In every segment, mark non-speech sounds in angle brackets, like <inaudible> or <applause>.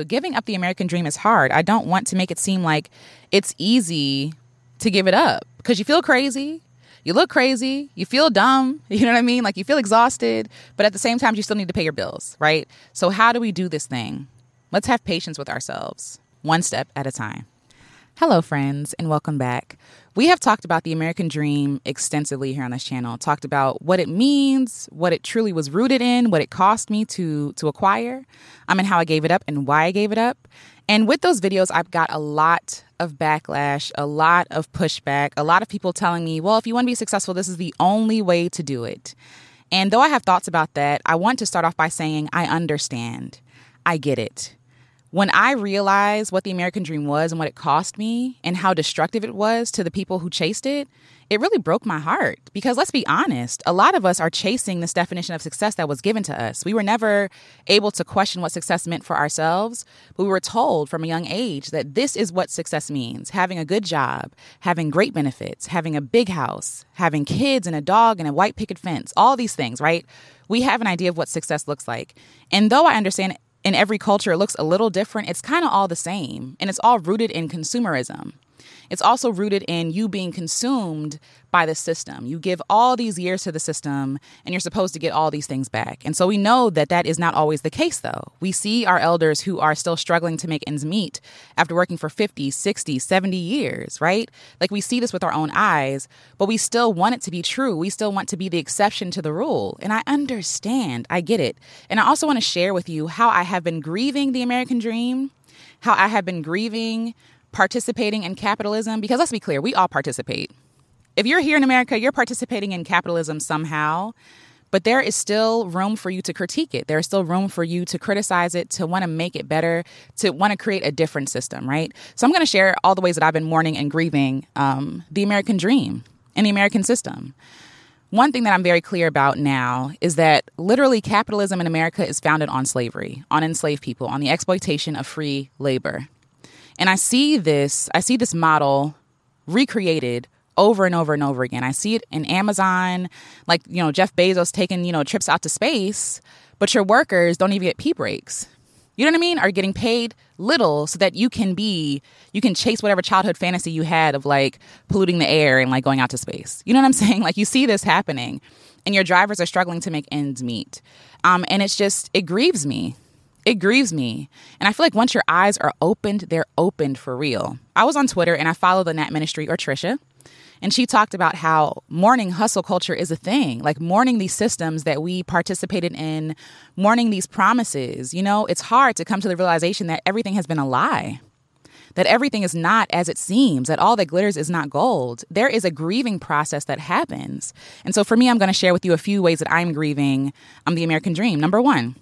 but giving up the American dream is hard. I don't want to make it seem like it's easy to give it up because you feel crazy. You look crazy, you feel dumb, <laughs> you know what I mean? Like you feel exhausted, but at the same time, you still need to pay your bills, right? So, how do we do this thing? Let's have patience with ourselves, one step at a time. Hello, friends, and welcome back. We have talked about the American dream extensively here on this channel, talked about what it means, what it truly was rooted in, what it cost me to, to acquire, um, and how I gave it up and why I gave it up. And with those videos, I've got a lot of backlash, a lot of pushback, a lot of people telling me, well, if you want to be successful, this is the only way to do it. And though I have thoughts about that, I want to start off by saying I understand. I get it when I realized what the American dream was and what it cost me and how destructive it was to the people who chased it, it really broke my heart. Because let's be honest, a lot of us are chasing this definition of success that was given to us. We were never able to question what success meant for ourselves, but we were told from a young age that this is what success means having a good job, having great benefits, having a big house, having kids and a dog and a white picket fence, all these things, right? We have an idea of what success looks like. And though I understand in every culture it looks a little different, it's kind of all the same. And it's all rooted in consumerism. It's also rooted in you being consumed by the system. You give all these years to the system and you're supposed to get all these things back. And so we know that that is not always the case, though. We see our elders who are still struggling to make ends meet after working for 50, 60, 70 years, right? Like we see this with our own eyes, but we still want it to be true. We still want to be the exception to the rule. And I understand, I get it. And I also want to share with you how I have been grieving the American dream, how I have been grieving participating in capitalism because let's be clear, we all participate. If you're here in America, you're participating in capitalism somehow, but there is still room for you to critique it. There's still room for you to criticize it, to want to make it better, to want to create a different system, right? So I'm going to share all the ways that I've been mourning and grieving um, the American dream and the American system. One thing that I'm very clear about now is that literally capitalism in America is founded on slavery, on enslaved people, on the exploitation of free labor. And I see this, I see this model recreated over and over and over again. I see it in Amazon, like, you know, Jeff Bezos taking, you know, trips out to space, but your workers don't even get pee breaks. You know what I mean? Are getting paid little so that you can be, you can chase whatever childhood fantasy you had of like polluting the air and like going out to space. You know what I'm <laughs> saying? Like you see this happening and your drivers are struggling to make ends meet. Um, and it's just, it grieves me it grieves me. And I feel like once your eyes are opened, they're opened for real. I was on Twitter and I follow the Nap Ministry or Tricia. And she talked about how mourning hustle culture is a thing, like mourning these systems that we participated in, mourning these promises. You know, it's hard to come to the realization that everything has been a lie, that everything is not as it seems, that all that glitters is not gold. There is a grieving process that happens. And so for me, I'm going to share with you a few ways that I'm grieving um, the American dream. Number one,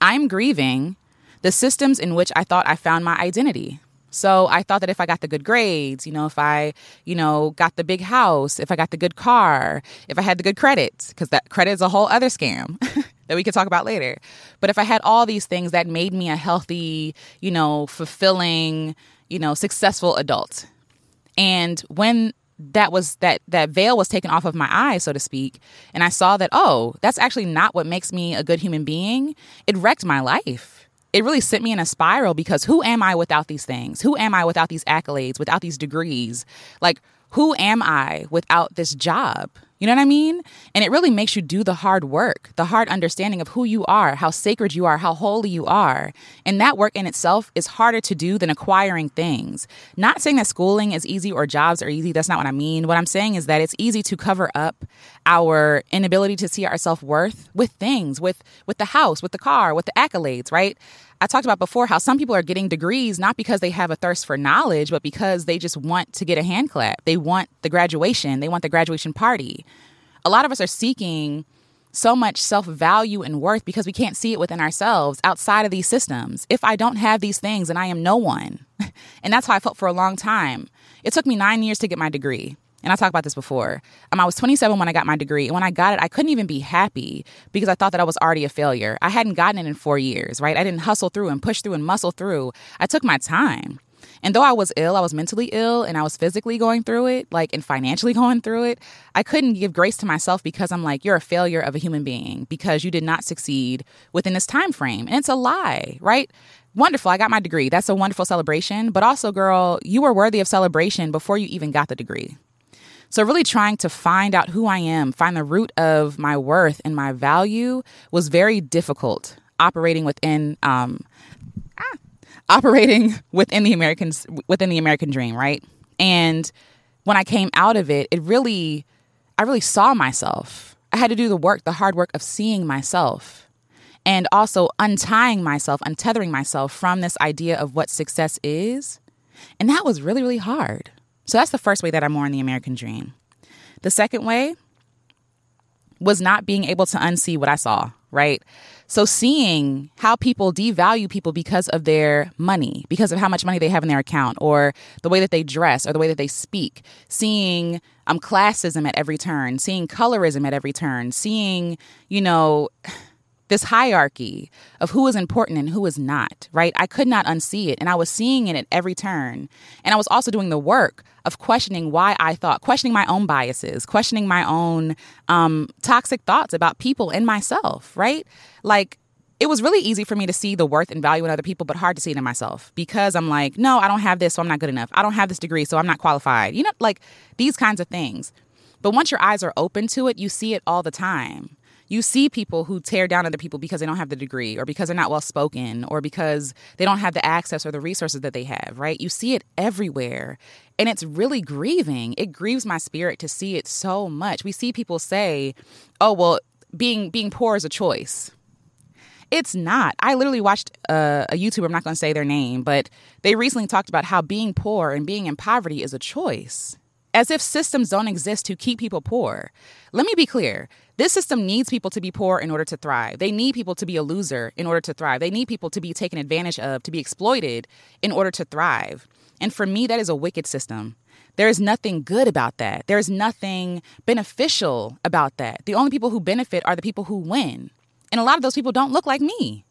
I'm grieving the systems in which I thought I found my identity. So I thought that if I got the good grades, you know, if I, you know, got the big house, if I got the good car, if I had the good credit, because that credit is a whole other scam <laughs> that we could talk about later. But if I had all these things that made me a healthy, you know, fulfilling, you know, successful adult. And when that was that that veil was taken off of my eyes so to speak. And i saw that oh that's actually not what makes me a good human being. It wrecked my life. It really sent me in a spiral because who am i without these things? Who am i without these accolades without these degrees? Like who am i without this job you know what I mean? And it really makes you do the hard work, the hard understanding of who you are, how sacred you are, how holy you are. And that work in itself is harder to do than acquiring things. Not saying that schooling is easy or jobs are easy. That's not what I mean. What I'm saying is that it's easy to cover up our inability to see our self worth with things, with with the house, with the car, with the accolades, right? I talked about before how some people are getting degrees not because they have a thirst for knowledge, but because they just want to get a hand clap. They want the graduation, they want the graduation party. A lot of us are seeking so much self value and worth because we can't see it within ourselves outside of these systems. If I don't have these things, then I am no one. <laughs> and that's how I felt for a long time. It took me nine years to get my degree and I talked about this before. Um, I was 27 when I got my degree, and when I got it, I couldn't even be happy because I thought that I was already a failure. I hadn't gotten it in four years, right? I didn't hustle through and push through and muscle through. I took my time. And though I was ill, I was mentally ill and I was physically going through it, like and financially <laughs> going through it, I couldn't give grace to myself because I'm like, you're a failure of a human being because you did not succeed within this time frame. And it's a lie, right? wonderful. I got my degree. That's a wonderful celebration. But also, girl, you were worthy of celebration before you even got the degree. So, really trying to find out who I am, find the root of my worth and my value was very difficult operating within. Um, ah, operating <laughs> within the Americans within the American dream, right? And when I came out of it, it really I really saw myself. I had to do the work, the hard work of seeing myself and also untying myself, untethering myself from this idea of what success is. And that was really, really hard. So that's the first way that I'm more in the American dream. The second way was not being able to unsee what I saw, right? So seeing how people devalue people because of their money, because of how much money they have in their account, or the way that they dress, or the way that they speak, seeing um, classism at every turn, seeing colorism at every turn, seeing, you know, this hierarchy of who is important and who is not, right? I could not unsee it. And I was seeing it at every turn. And I was also doing the work of questioning why I thought, questioning my own biases, questioning my own um, toxic thoughts about people and myself, right? Like, it was really easy for me to see the worth and value in other people, but hard to see it in myself because I'm like, no, I don't have this, so I'm not good enough. I don't have this degree, so I'm not qualified. You know, like these kinds of things. But once your eyes are open to it, you see it all the time you see people who tear down other people because they don't have the degree or because they're not well spoken or because they don't have the access or the resources that they have, right? You see it everywhere. And it's really grieving. It grieves my spirit to see it so much. We see people say, "Oh, well, being being poor is a choice." It's not. I literally watched a, a YouTuber, I'm not going to say their name, but they recently talked about how being poor and being in poverty is a choice as if systems don't exist to keep people poor. Let me be clear this system needs people to be poor in order to thrive. They need people to be a loser in order to thrive. They need people to be taken advantage of, to be exploited in order to thrive. And for me, that is a wicked system. There is nothing good about that. There is nothing beneficial about that. The only people who benefit are the people who win. And a lot of those people don't look like me,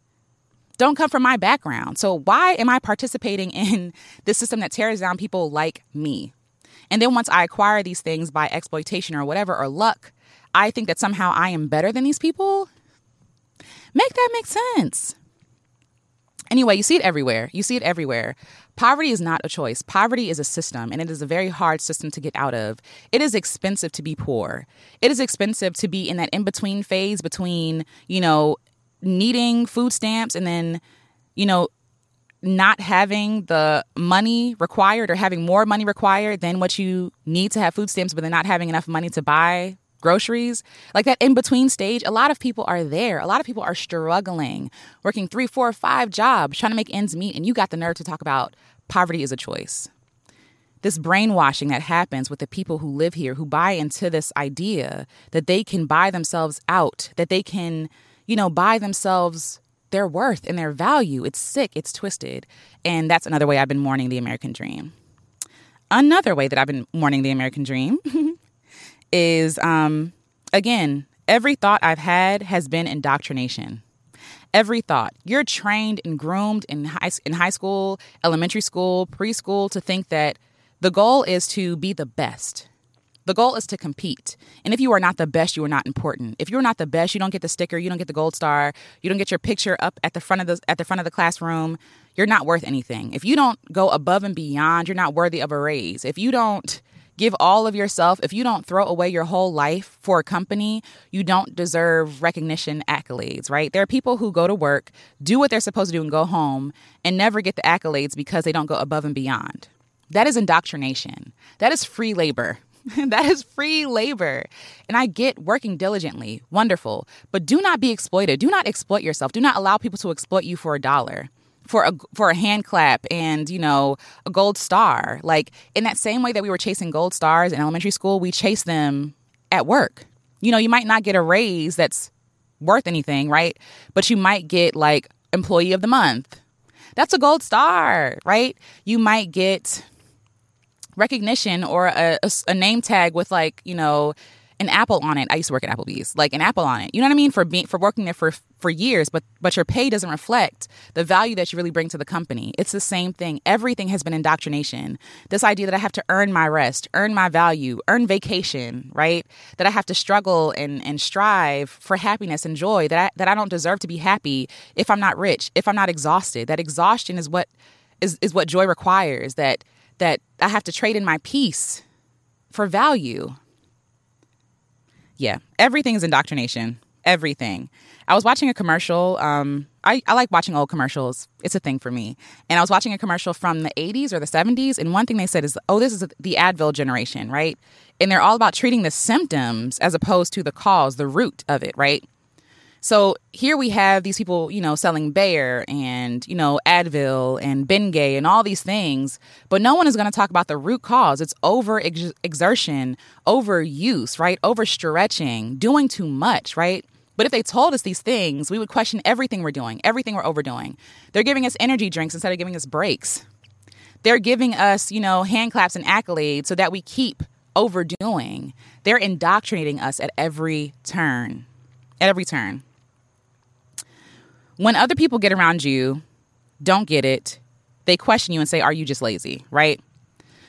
don't come from my background. So, why am I participating <laughs> in this system that tears down people like me? And then once I acquire these things by exploitation or whatever, or luck, I think that somehow I am better than these people. Make that make sense. Anyway, you see it everywhere. You see it everywhere. Poverty is not a choice. Poverty is a system, and it is a very hard system to get out of. It is expensive to be poor. It is expensive to be in that in between phase between, you know, needing food stamps and then, you know, not having the money required or having more money required than what you need to have food stamps, but then not having enough money to buy groceries, like that in between stage, a lot of people are there. A lot of people are struggling, working three, four, five jobs, trying to make ends meet. And you got the nerve to talk about poverty is a choice. This brainwashing that happens with the people who live here who buy into this idea that they can buy themselves out, that they can, you know, buy themselves their worth and their value. It's sick, it's twisted. And that's another way I've been mourning the American dream. Another way that I've been mourning the American dream <laughs> is, um, again, every thought I've had has been indoctrination. Every thought. You're trained and groomed in high, in high school, elementary school, preschool to think that the goal is to be the best. The goal is to compete. And if you are not the best, you are not important. If you're not the best, you don't get the sticker, you don't get the gold star, you don't get your picture up at the front of the at the front of the classroom, you're not worth anything. If you don't go above and beyond, you're not worthy of a raise. If you don't give all of yourself, if you don't throw away your whole life for a company, you don't deserve recognition, accolades, right? There are people who go to work, do what they're supposed to do, and go home and never get the accolades because they don't go above and beyond. That is indoctrination. That is free labor. <laughs> that is free labor. And I get working diligently, wonderful, but do not be exploited. Do not exploit yourself. Do not allow people to exploit you for a dollar. For a for a hand clap and you know a gold star, like in that same way that we were chasing gold stars in elementary school, we chase them at work. You know, you might not get a raise that's worth anything, right? But you might get like employee of the month. That's a gold star, right? You might get recognition or a, a, a name tag with like you know an apple on it. I used to work at Applebee's, like an apple on it. You know what I mean? For being for working there for for years, but but your pay doesn't reflect the value that you really bring to the company. It's the same thing. Everything has been indoctrination. This idea that I have to earn my rest, earn my value, earn vacation, right? That I have to struggle and and strive for happiness and joy. That I, that I don't deserve to be happy if I'm not rich, if I'm not exhausted. That exhaustion is what is is what joy requires. That that I have to trade in my peace for value. Yeah, everything is indoctrination. Everything. I was watching a commercial. Um, I, I like watching old commercials. It's a thing for me. And I was watching a commercial from the 80s or the 70s. And one thing they said is, oh, this is the Advil generation, right? And they're all about treating the symptoms as opposed to the cause, the root of it, right? So here we have these people, you know, selling Bayer and, you know, Advil and Bengay and all these things, but no one is going to talk about the root cause. It's over exertion, overuse, right? Overstretching, doing too much, right? But if they told us these things, we would question everything we're doing, everything we're overdoing. They're giving us energy drinks instead of giving us breaks. They're giving us, you know, hand claps and accolades so that we keep overdoing. They're indoctrinating us at every turn. At every turn when other people get around you, don't get it, they question you and say, Are you just lazy? Right?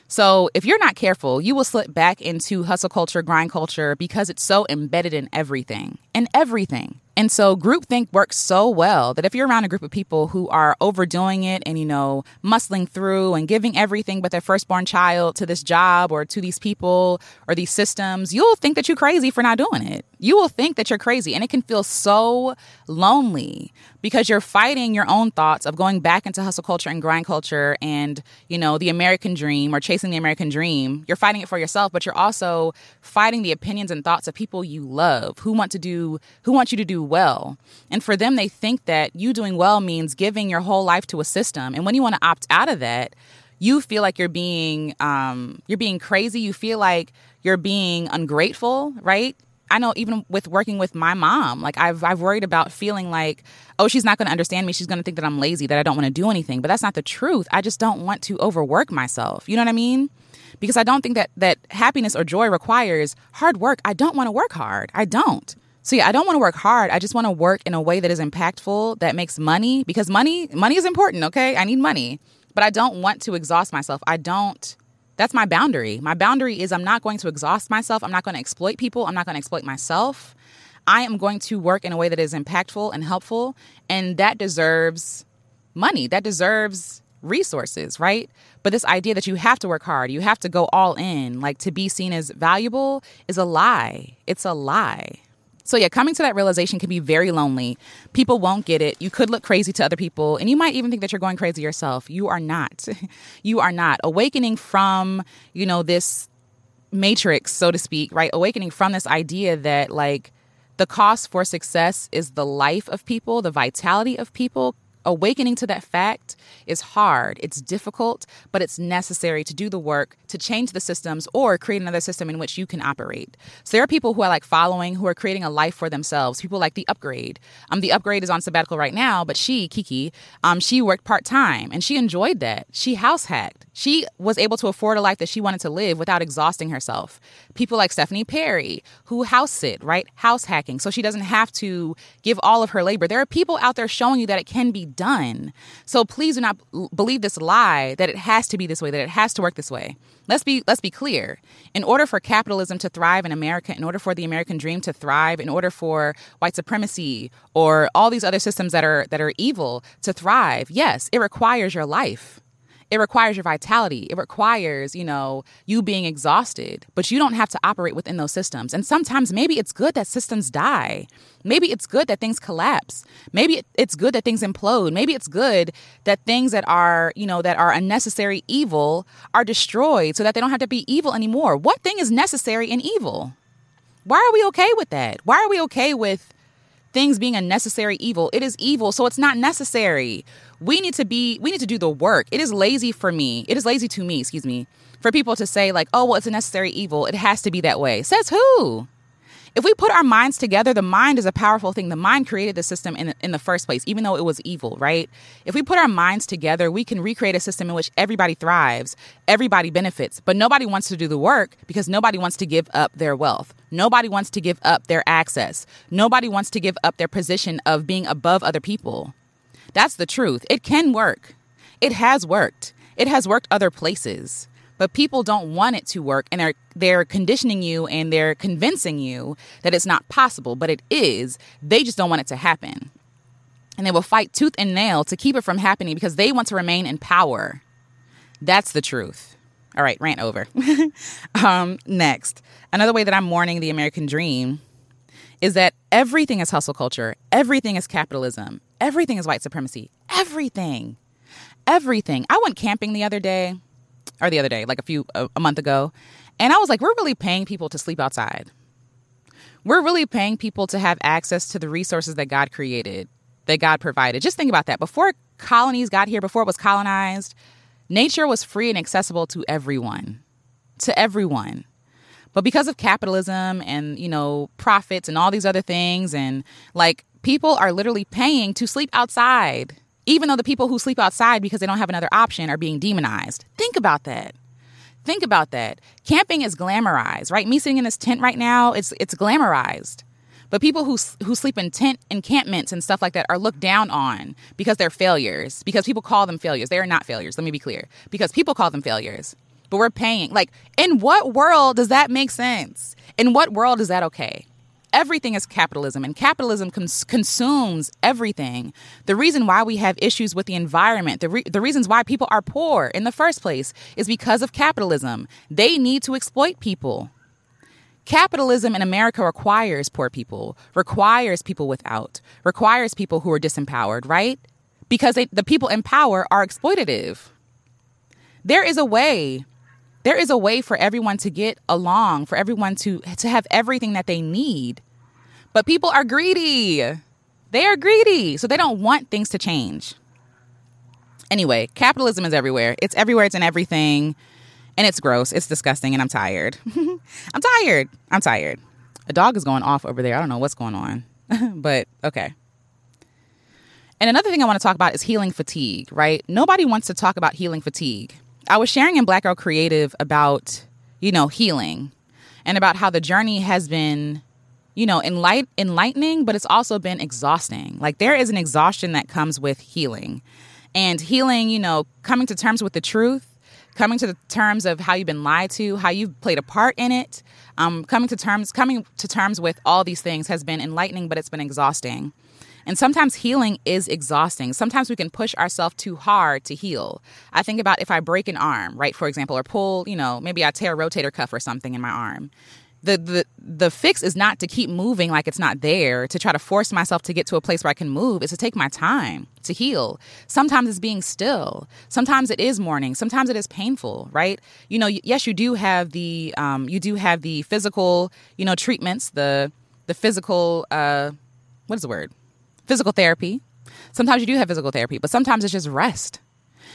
So if you're not careful, you will slip back into hustle culture, grind culture because it's so embedded in everything. In everything. And so groupthink works so well that if you're around a group of people who are overdoing it and, you know, muscling through and giving everything but their firstborn child to this job or to these people or these systems, you'll think that you're crazy for not doing it. You will think that you're crazy. And it can feel so lonely because you're fighting your own thoughts of going back into hustle culture and grind culture and, you know, the American dream or chasing the American dream. You're fighting it for yourself, but you're also fighting the opinions and thoughts of people you love who want to do, who want you to do well. And for them, they think that you doing well means giving your whole life to a system. And when you want to opt out of that, you feel like you're being um, you're being crazy. You feel like you're being ungrateful, right? I know even with working with my mom, like I've I've worried about feeling like, oh, she's not going to understand me. She's going to think that I'm lazy, that I don't want to do anything. But that's not the truth. I just don't want to overwork myself. You know what I mean? Because I don't think that that happiness or joy requires hard work. I don't want to work hard. I don't. So yeah, I don't want to work hard. I just want to work in a way that is impactful, that makes money because money money is important, okay? I need money. But I don't want to exhaust myself. I don't that's my boundary. My boundary is I'm not going to exhaust myself. I'm not going to exploit people. I'm not going to exploit myself. I am going to work in a way that is impactful and helpful and that deserves money. That deserves resources, right? But this idea that you have to work hard, you have to go all in, like to be seen as valuable is a lie. It's a lie. So, yeah, coming to that realization can be very lonely. People won't get it. You could look crazy to other people, and you might even think that you're going crazy yourself. You are not. <laughs> you are not. Awakening from, you know, this matrix, so to speak, right? Awakening from this idea that, like, the cost for success is the life of people, the vitality of people awakening to that fact is hard, it's difficult, but it's necessary to do the work to change the systems or create another system in which you can operate. So there are people who I like following who are creating a life for themselves. People like the upgrade. Um, the upgrade is on sabbatical right now, but she, Kiki, um, she worked part time and she enjoyed that. She house hacked. She was able to afford a life that she wanted to live without exhausting herself. People like Stephanie Perry, who house sit, right? House hacking. So she doesn't have to give all of her labor. There are people out there showing you that it can be done. So please do not believe this lie that it has to be this way, that it has to work this way. Let's be let's be clear. In order for capitalism to thrive in America, in order for the American dream to thrive, in order for white supremacy or all these other systems that are that are evil to thrive, yes, it requires your life it requires your vitality. It requires, you know, you being exhausted, but you don't have to operate within those systems. And sometimes maybe it's good that systems die. Maybe it's good that things collapse. Maybe it's good that things implode. Maybe it's good that things that are, you know, that are unnecessary evil are destroyed so that they don't have to be evil anymore. What thing is necessary in evil? Why are we okay with that? Why are we okay with things being a necessary evil. It is evil, so it's not necessary. We need to be we need to do the work. It is lazy for me. It is lazy to me, excuse me, for people to say like, "Oh, well, it's a necessary evil. It has to be that way." Says who? If we put our minds together, the mind is a powerful thing. The mind created the system in, in the first place, even though it was evil, right? If we put our minds together, we can recreate a system in which everybody thrives, everybody benefits, but nobody wants to do the work because nobody wants to give up their wealth. Nobody wants to give up their access. Nobody wants to give up their position of being above other people. That's the truth. It can work. It has worked. It has worked other places but people don't want it to work and they're they're conditioning you and they're convincing you that it's not possible but it is. They just don't want it to happen. And they will fight tooth and nail to keep it from happening because they want to remain in power. That's the truth. All right rant over. <laughs> Um, next. Another way that i'm mourning the american dream is that everything is hustle culture everything is capitalism everything is white supremacy everything everything. I went camping the other day or the other day, like a few a, a month ago, and I was like, we're really paying people to sleep outside. We're really paying people to have access to the resources that God created, that God provided. Just think about that. Before colonies got here, before it was colonized, nature was free and accessible to everyone. To everyone. But because of capitalism and, you know, profits and all these other things, and like people are literally paying to sleep outside even though the people who sleep outside because they don't have another option are being demonized. Think about that. Think about that. Camping is glamorized, right? Me sitting in this tent right now, it's it's glamorized. But people who who sleep in tent encampments and stuff like that are looked down on because they're failures. Because people call them failures. They are not failures. Let me be clear. Because people call them failures. But we're paying. Like, in what world does that make sense? In what world is that okay? Everything is capitalism and capitalism cons- consumes everything. The reason why we have issues with the environment the, re- the reasons why people are poor in the first place is because of capitalism. They need to exploit people. Capitalism in america requires poor people requires people without requires people who are disempowered right? Because they, the people in power are exploitative. There is a way there is a way for everyone to get along, for everyone to to have everything that they need. But people are greedy. They are greedy, so they don't want things to change. Anyway, capitalism is everywhere. It's everywhere, it's in everything. And it's gross. It's disgusting and I'm tired. <laughs> I'm tired. I'm tired. A dog is going off over there. I don't know what's going on. <laughs> but okay. And another thing I want to talk about is healing fatigue, right? Nobody wants to talk about healing fatigue. I was sharing in Black Girl Creative about, you know, healing and about how the journey has been, you know, enlight- enlightening, but it's also been exhausting. Like there is an exhaustion that comes with healing. And healing, you know, coming to terms with the truth, coming to the terms of how you've been lied to, how you've played a part in it, um, coming to terms coming to terms with all these things has been enlightening, but it's been exhausting. And sometimes healing is exhausting. Sometimes we can push ourselves too hard to heal. I think about if I break an arm, right, for example, or pull, you know, maybe I tear a rotator cuff or something in my arm. The, the the fix is not to keep moving like it's not there to try to force myself to get to a place where I can move is to take my time to heal sometimes it's being still sometimes it is mourning sometimes it is painful right you know yes you do have the um, you do have the physical you know treatments the the physical uh, what is the word physical therapy. Sometimes you do have physical therapy, but sometimes it's just rest.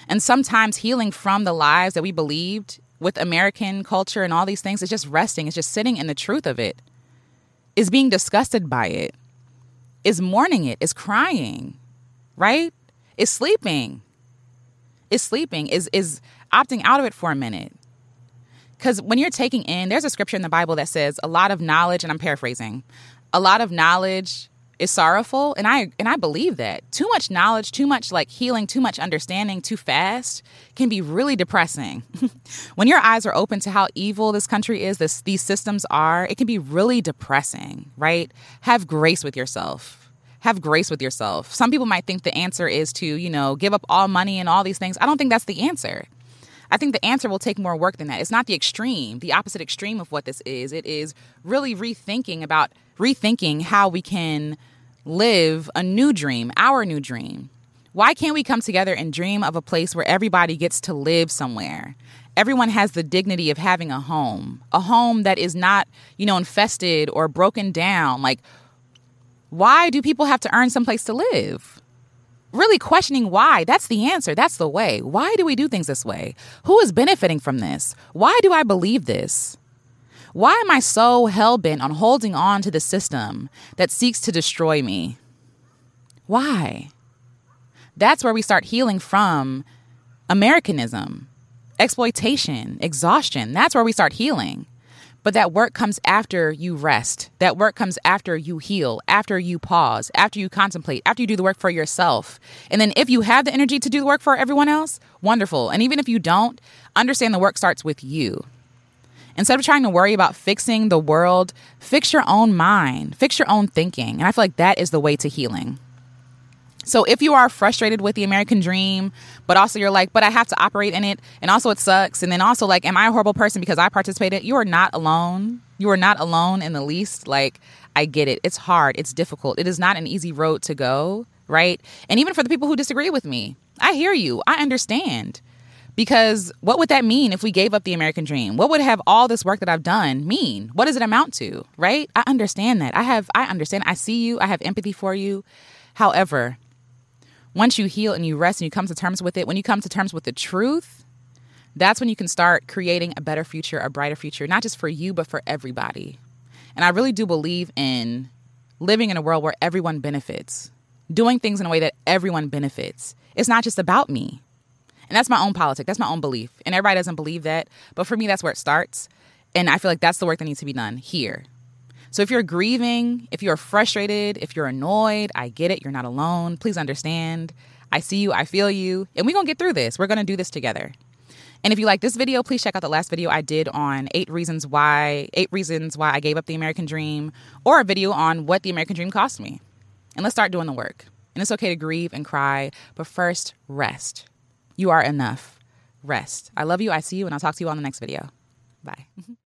And sometimes healing from the lies that we believed with American culture and all these things is just resting, it's just sitting in the truth of it, is being disgusted by it, is mourning it, is crying, right? Is sleeping, is sleeping, is is opting out of it for a minute. Because when you're taking in, there's a scripture in the Bible that says a lot of knowledge, and I'm paraphrasing, a lot of knowledge is sorrowful and i and i believe that. Too much knowledge too much like healing too much understanding too fast can be really depressing. <laughs> When your eyes are open to how evil this country is this these systems are it can be really depressing right? Have grace with yourself. Have grace with yourself. Some people might think the answer is to you know give up all money and all these things. I don't think that's the answer I think the answer will take more work than that. It's not the extreme, the opposite extreme of what this is. It is really rethinking about rethinking how we can live a new dream, our new dream. Why can't we come together and dream of a place where everybody gets to live somewhere? Everyone has the dignity of having a home, a home that is not, you know, infested or broken down. Like, why do people have to earn someplace to live? Really questioning why. That's the answer. That's the way. Why do we do things this way? Who is benefiting from this? Why do I believe this? Why am I so hell bent on holding on to the system that seeks to destroy me? Why? That's where we start healing from Americanism, exploitation, exhaustion. That's where we start healing. But that work comes after you rest. That work comes after you heal, after you pause, after you contemplate, after you do the work for yourself. And then if you have the energy to do the work for everyone else, wonderful. And even if you don't, understand the work starts with you. Instead of trying to worry about fixing the world, fix your own mind, fix your own thinking. And I feel like that is the way to healing. So if you are frustrated with the American dream, but also you're like, but I have to operate in it, and also it sucks, and then also like, am I a horrible person because I participated? You are not alone. You are not alone in the least. Like, I get it. It's hard. It's difficult. It is not an easy road to go, right? And even for the people who disagree with me, I hear you. I understand. Because what would that mean if we gave up the American dream? What would have all this work that I've done mean? What does it amount to? Right? I understand that. I have I understand. I see you. I have empathy for you. However, once you heal and you rest and you come to terms with it, when you come to terms with the truth, that's when you can start creating a better future, a brighter future, not just for you, but for everybody. And I really do believe in living in a world where everyone benefits, doing things in a way that everyone benefits. It's not just about me. And that's my own politic, that's my own belief. And everybody doesn't believe that. But for me, that's where it starts. And I feel like that's the work that needs to be done here. So if you're grieving, if you're frustrated, if you're annoyed, I get it. You're not alone. Please understand. I see you, I feel you, and we're gonna get through this. We're gonna do this together. And if you like this video, please check out the last video I did on eight reasons why eight reasons why I gave up the American dream, or a video on what the American dream cost me. And let's start doing the work. And it's okay to grieve and cry, but first, rest. You are enough. Rest. I love you, I see you, and I'll talk to you on the next video. Bye. <laughs>